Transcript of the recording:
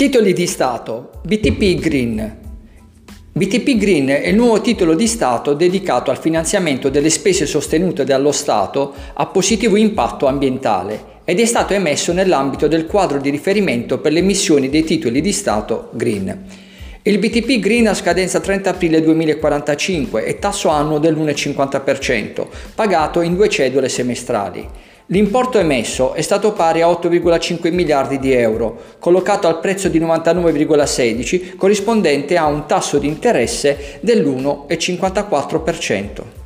Titoli di Stato. BTP Green. BTP Green è il nuovo titolo di Stato dedicato al finanziamento delle spese sostenute dallo Stato a positivo impatto ambientale ed è stato emesso nell'ambito del quadro di riferimento per le emissioni dei titoli di Stato Green. Il BTP Green ha scadenza 30 aprile 2045 e tasso annuo dell'1,50%, pagato in due cedole semestrali. L'importo emesso è stato pari a 8,5 miliardi di euro, collocato al prezzo di 99,16, corrispondente a un tasso di interesse dell'1,54%.